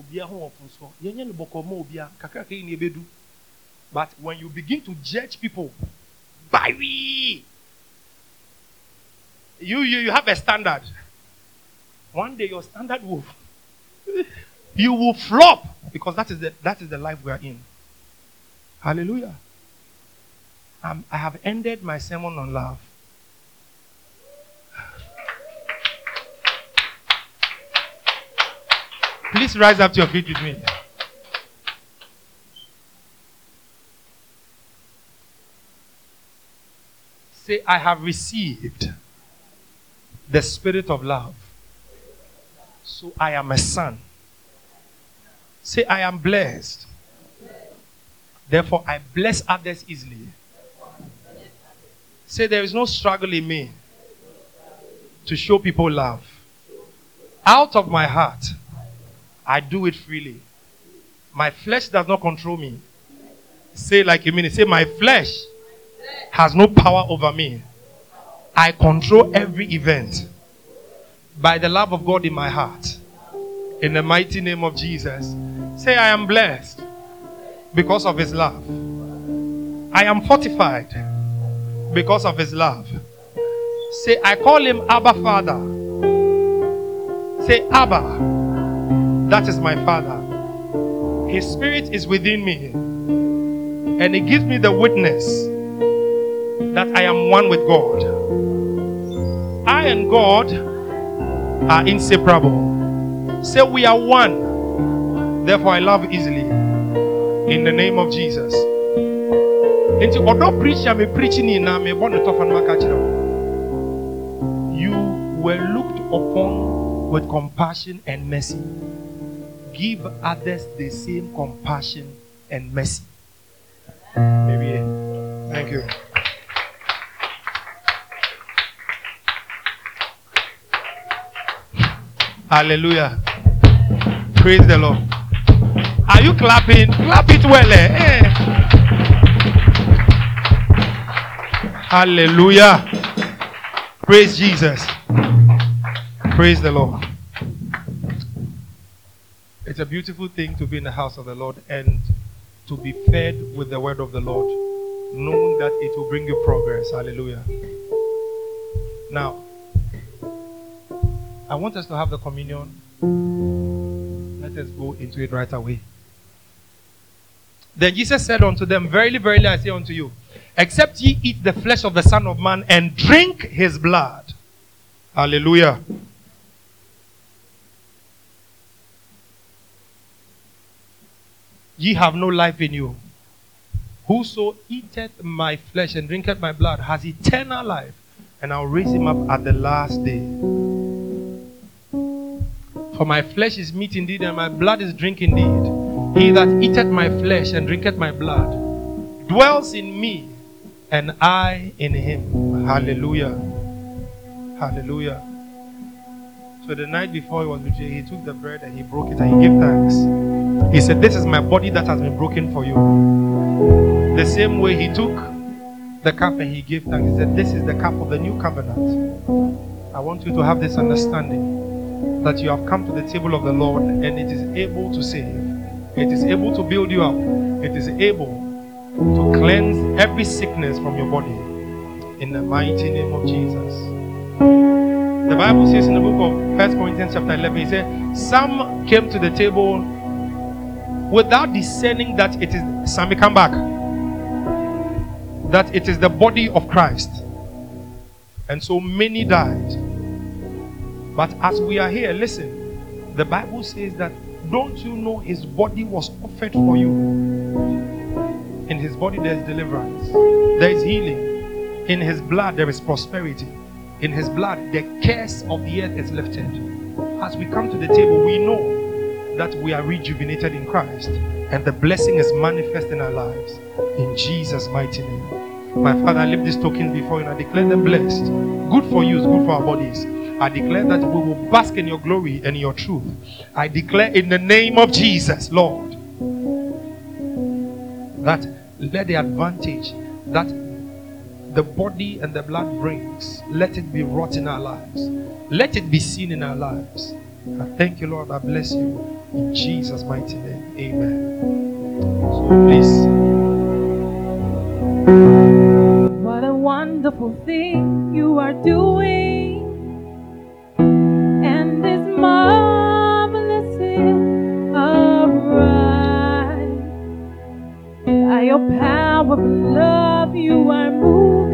[SPEAKER 1] but when you begin to judge people by we, you, you you have a standard. One day your standard will you will flop because that is the that is the life we are in. Hallelujah. Um, I have ended my sermon on love. Please rise up to your feet with me. Say, I have received the spirit of love. So I am a son. Say, I am blessed. Therefore, I bless others easily. Say, there is no struggle in me to show people love. Out of my heart, I do it freely. My flesh does not control me. Say like a minute. Say, my flesh has no power over me. I control every event by the love of God in my heart. In the mighty name of Jesus. Say, I am blessed because of his love. I am fortified because of his love. Say, I call him Abba Father. Say, Abba, that is my Father. His Spirit is within me, and He gives me the witness that I am one with God. I and God are inseparable. Say, We are one. Therefore, I love easily. In the name of Jesus. You were looked upon with compassion and mercy. Give others the same compassion and mercy. Maybe. Thank you. Hallelujah. Praise the Lord. Are you clapping? Clap it well. Eh? eh. Hallelujah. Praise Jesus. Praise the Lord. It's a beautiful thing to be in the house of the Lord and to be fed with the word of the Lord, knowing that it will bring you progress. Hallelujah. Now, I want us to have the communion. Let us go into it right away. Then Jesus said unto them, Verily, verily, I say unto you, except ye eat the flesh of the Son of Man and drink his blood. Hallelujah. Ye have no life in you. Whoso eateth my flesh and drinketh my blood has eternal life, and I'll raise him up at the last day. For my flesh is meat indeed, and my blood is drink indeed. He that eateth my flesh and drinketh my blood dwells in me, and I in him. Hallelujah. Hallelujah. So the night before he was betrayed, he took the bread and he broke it and he gave thanks. He said, This is my body that has been broken for you. The same way he took the cup and he gave thanks. He said, This is the cup of the new covenant. I want you to have this understanding that you have come to the table of the Lord and it is able to save. It is able to build you up. It is able to cleanse every sickness from your body. In the mighty name of Jesus. The Bible says in the book of First Corinthians chapter 11, it says, Some came to the table without discerning that it is, Sammy, come back, that it is the body of Christ. And so many died. But as we are here, listen, the Bible says that don't you know his body was offered for you? In his body, there is deliverance, there is healing. In his blood, there is prosperity. In his blood, the curse of the earth is lifted. As we come to the table, we know that we are rejuvenated in Christ and the blessing is manifest in our lives. In Jesus' mighty name. My Father, I lift these tokens before you and I declare them blessed. Good for you, good for our bodies. I declare that we will bask in your glory and your truth. I declare in the name of Jesus, Lord, that let the advantage that the body and the blood brings, let it be wrought in our lives. Let it be seen in our lives. I thank you, Lord. I bless you. In Jesus' mighty name. Amen. So please.
[SPEAKER 2] What a wonderful thing you are doing, and it's marvelous our. By your power of love, you are moving.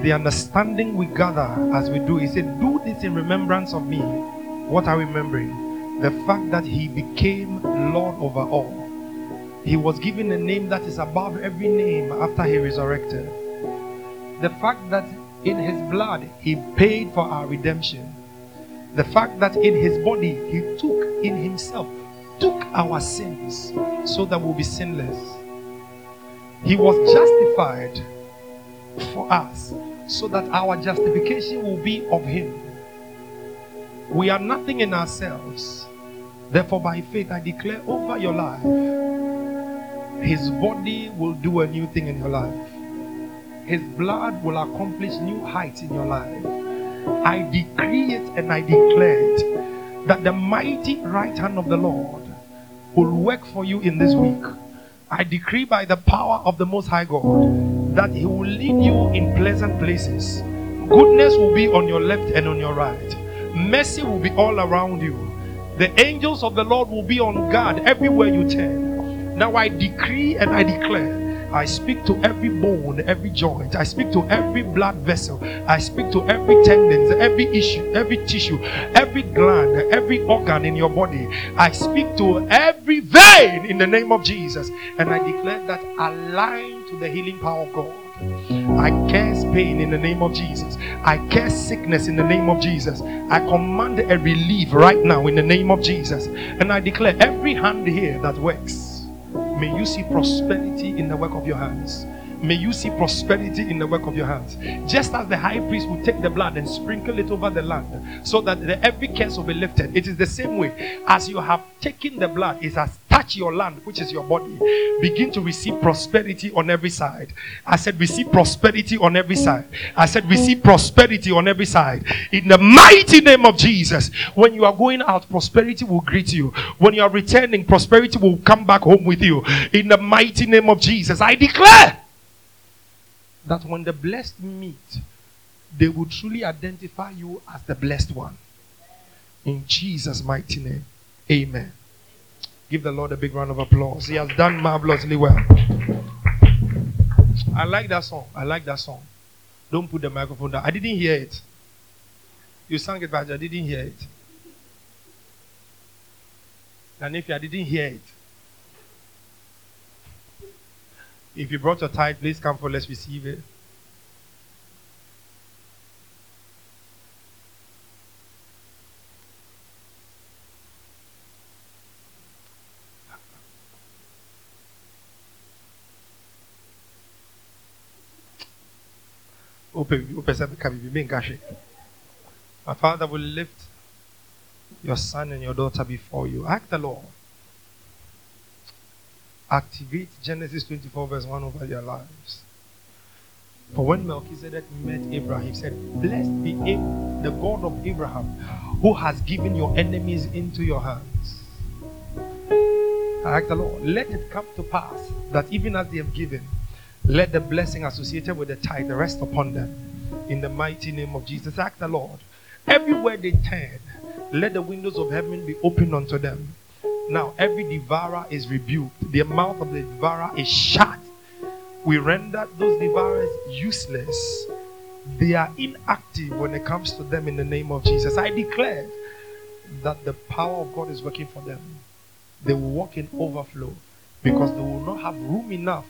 [SPEAKER 1] The understanding we gather as we do. He said, Do this in remembrance of me. What are we remembering? The fact that he became Lord over all. He was given a name that is above every name after he resurrected. The fact that in his blood he paid for our redemption. The fact that in his body he took in himself, took our sins so that we'll be sinless. He was justified for us so that our justification will be of Him. We are nothing in ourselves. Therefore, by faith, I declare over your life, His body will do a new thing in your life. His blood will accomplish new heights in your life. I decree it and I declare it that the mighty right hand of the Lord will work for you in this week. I decree by the power of the Most High God that He will lead you in pleasant places. Goodness will be on your left and on your right. Mercy will be all around you. The angels of the Lord will be on guard everywhere you turn. Now I decree and I declare I speak to every bone, every joint. I speak to every blood vessel. I speak to every tendons, every issue, every tissue, every gland, every organ in your body. I speak to every vein in the name of Jesus. And I declare that aligned to the healing power of God. I curse pain in the name of Jesus. I curse sickness in the name of Jesus. I command a relief right now in the name of Jesus. And I declare every hand here that works, may you see prosperity in the work of your hands. May you see prosperity in the work of your hands. Just as the high priest would take the blood and sprinkle it over the land so that the, every curse will be lifted. It is the same way as you have taken the blood, it has touched your land, which is your body. Begin to receive prosperity on every side. I said, receive prosperity on every side. I said, receive prosperity on every side. In the mighty name of Jesus. When you are going out, prosperity will greet you. When you are returning, prosperity will come back home with you. In the mighty name of Jesus, I declare that when the blessed meet, they will truly identify you as the blessed one. In Jesus' mighty name, amen. Give the Lord a big round of applause. He has done marvelously well. I like that song. I like that song. Don't put the microphone down. I didn't hear it. You sang it, but I didn't hear it. And if I didn't hear it, If you brought your tithe, please come for let's receive it. My Father will lift your son and your daughter before you. Ask the Lord activate Genesis 24, verse 1 over their lives. For when Melchizedek met Abraham, he said, Blessed be the God of Abraham, who has given your enemies into your hands. Ask the Lord, let it come to pass that even as they have given, let the blessing associated with the tithe rest upon them. In the mighty name of Jesus, ask the Lord, everywhere they turn, let the windows of heaven be opened unto them. Now, every devourer is rebuked, the mouth of the devourer is shut. We render those devourers useless. They are inactive when it comes to them in the name of Jesus. I declare that the power of God is working for them. They will walk in overflow because they will not have room enough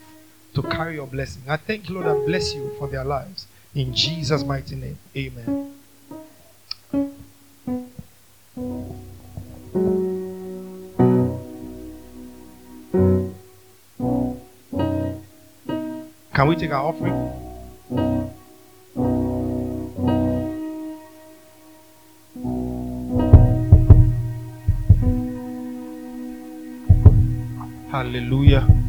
[SPEAKER 1] to carry your blessing. I thank you, Lord, and bless you for their lives. In Jesus' mighty name. Amen. Can we take our offering? Hallelujah.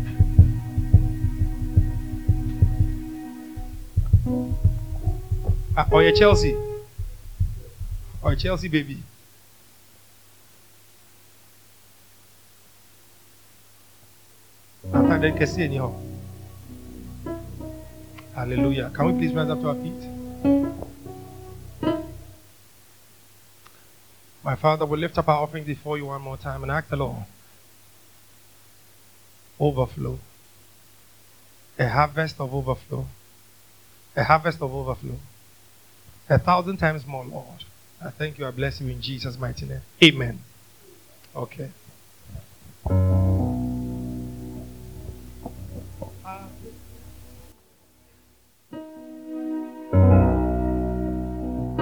[SPEAKER 1] Ah, or your Chelsea. Or Chelsea baby. Ah, After that, can see. Hallelujah. Can we please rise up to our feet? My Father, we lift up our offering before you one more time and ask the Lord. Overflow. A harvest of overflow. A harvest of overflow. A thousand times more, Lord. I thank you. I bless you in Jesus' mighty name. Amen. Okay.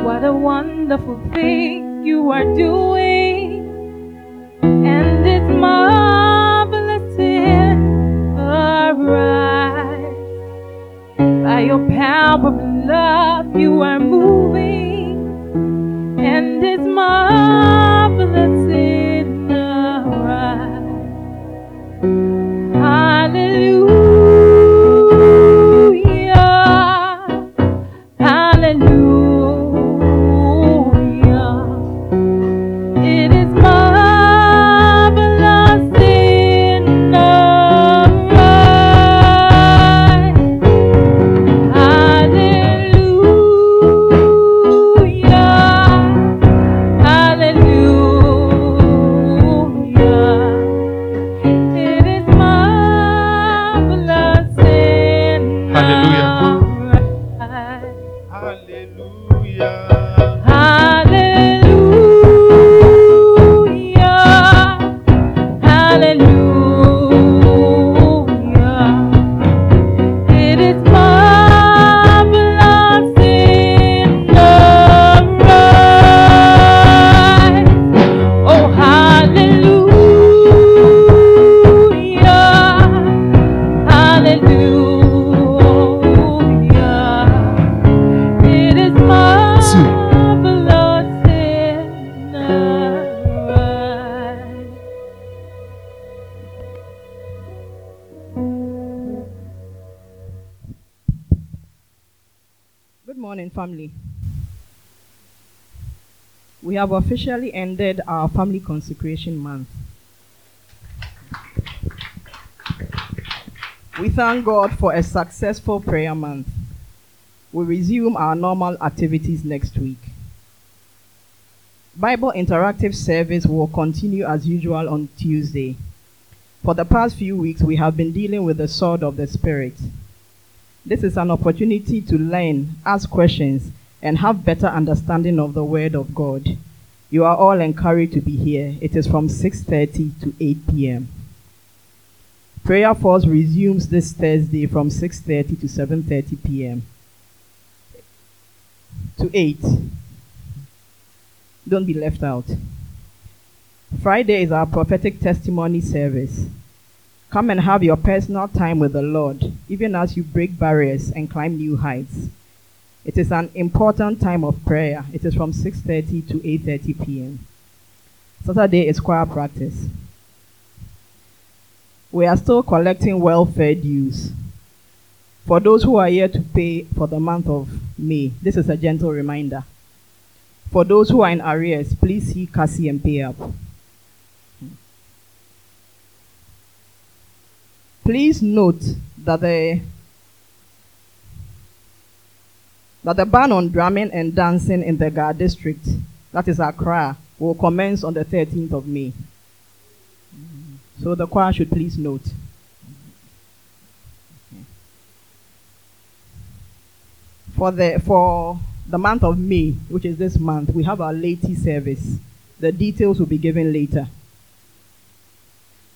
[SPEAKER 2] What a wonderful thing you are doing, and it's marvelous in our eyes. By your power love, you are moving, and it's marvelous
[SPEAKER 3] have officially ended our family consecration month. We thank God for a successful prayer month. We resume our normal activities next week. Bible interactive service will continue as usual on Tuesday. For the past few weeks, we have been dealing with the sword of the Spirit. This is an opportunity to learn, ask questions, and have better understanding of the Word of God. You are all encouraged to be here. It is from 6:30 to 8 p.m. Prayer Force resumes this Thursday from 6:30 to 7:30 p.m. to 8. Don't be left out. Friday is our prophetic testimony service. Come and have your personal time with the Lord, even as you break barriers and climb new heights. It is an important time of prayer. It is from 6:30 to 8:30 p.m. Saturday is choir practice. We are still collecting welfare dues. For those who are here to pay for the month of May, this is a gentle reminder. For those who are in arrears, please see Cassie and pay up. Please note that the that the ban on drumming and dancing in the Ga district, that is Accra, will commence on the 13th of May. So the choir should please note. For the for the month of May, which is this month, we have our laity service. The details will be given later.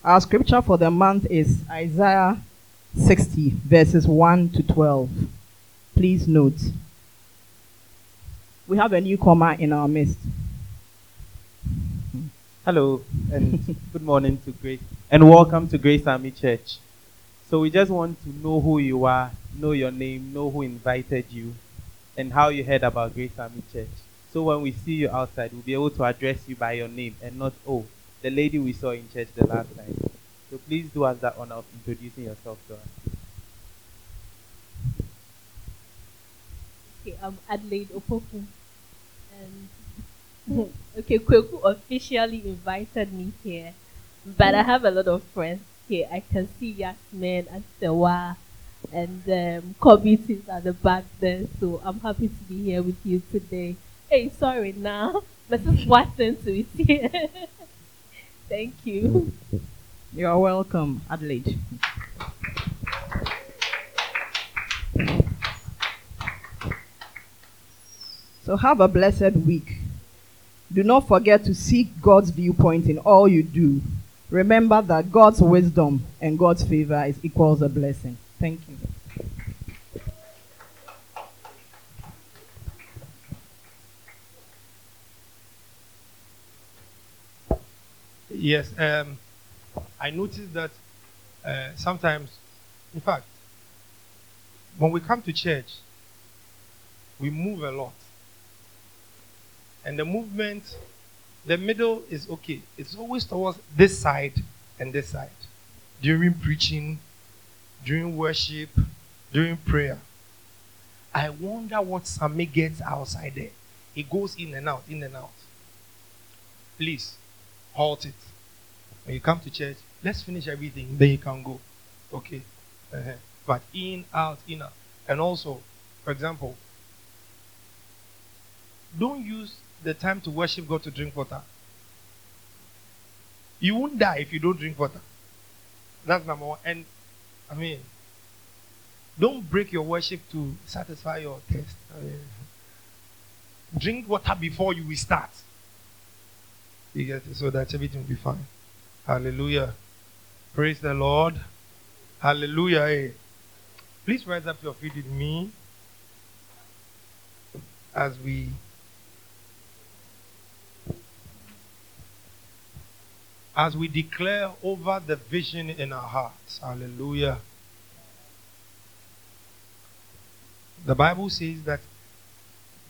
[SPEAKER 3] Our scripture for the month is Isaiah 60, verses 1 to 12. Please note. We have a newcomer in our midst.
[SPEAKER 4] Hello and good morning to Grace and welcome to Grace Army Church. So we just want to know who you are, know your name, know who invited you, and how you heard about Grace Army Church. So when we see you outside, we'll be able to address you by your name and not oh, the lady we saw in church the last time. So please do us that honor of introducing yourself to us.
[SPEAKER 5] Okay, I'm Adelaide Opoku. Okay, Kweku officially invited me here. But I have a lot of friends here. I can see Yasmin and Sewa and um, Kobit is at the back there. So I'm happy to be here with you today. Hey, sorry now. Mrs. Watson is here. Thank you.
[SPEAKER 3] You are welcome, Adelaide. So have a blessed week. Do not forget to seek God's viewpoint in all you do. Remember that God's wisdom and God's favor is equals a blessing. Thank you.
[SPEAKER 1] Yes, um, I noticed that uh, sometimes, in fact, when we come to church, we move a lot. And the movement, the middle is okay. It's always towards this side and this side. During preaching, during worship, during prayer. I wonder what Sammy gets outside there. He goes in and out, in and out. Please, halt it. When you come to church, let's finish everything, then you can go. Okay? Uh-huh. But in, out, in, out. And also, for example, don't use the time to worship God to drink water. You won't die if you don't drink water. That's number one. And I mean, Don't break your worship to satisfy your taste. I mean, drink water before you will start. You get it? So that everything will be fine. Hallelujah. Praise the Lord. Hallelujah. Hey. Please rise up your feet with me as we as we declare over the vision in our hearts. Hallelujah. The Bible says that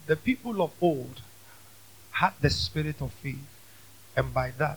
[SPEAKER 1] the people of old had the spirit of faith, and by that